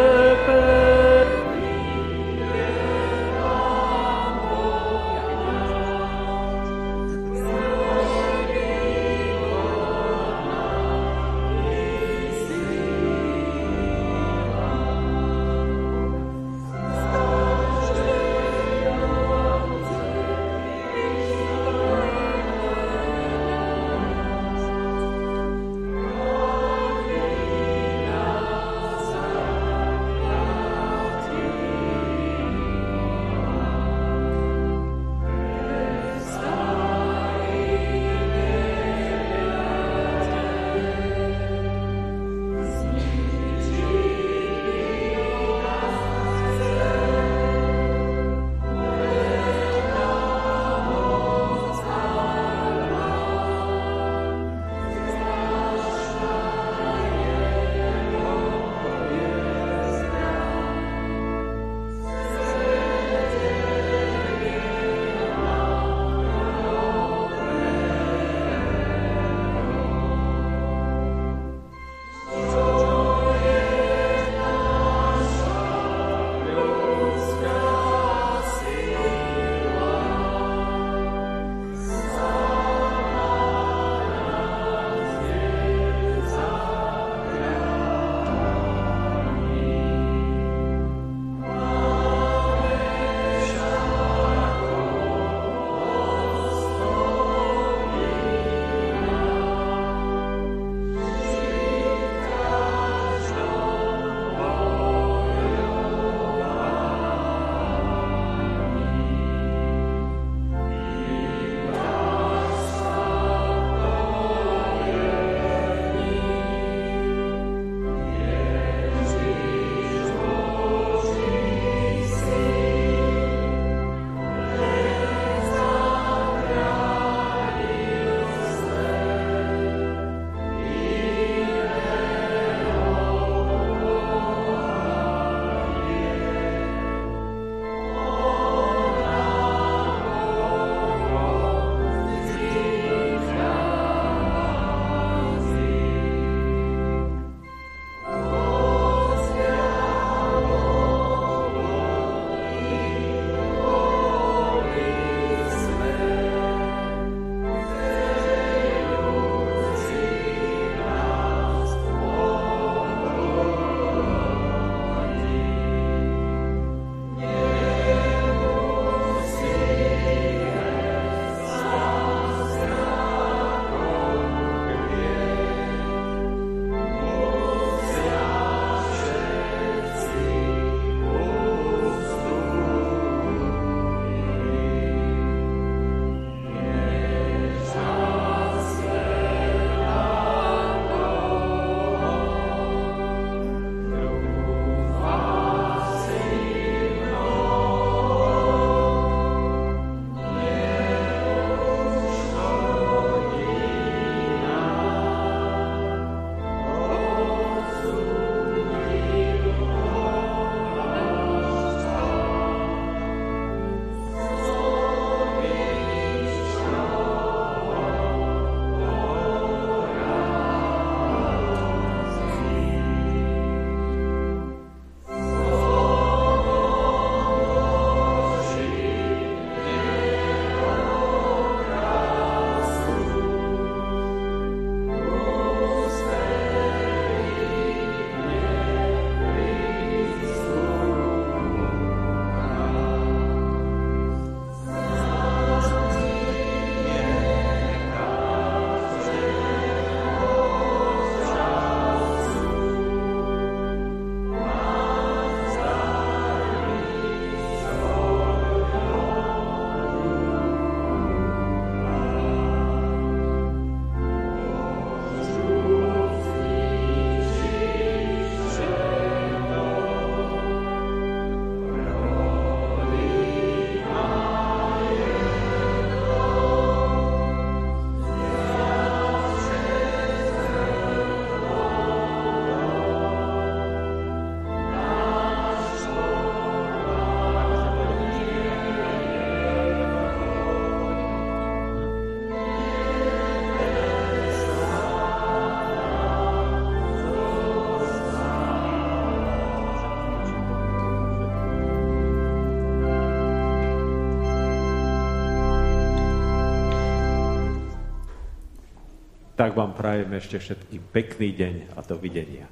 Tak vám prajem ešte všetkým pekný deň a dovidenia.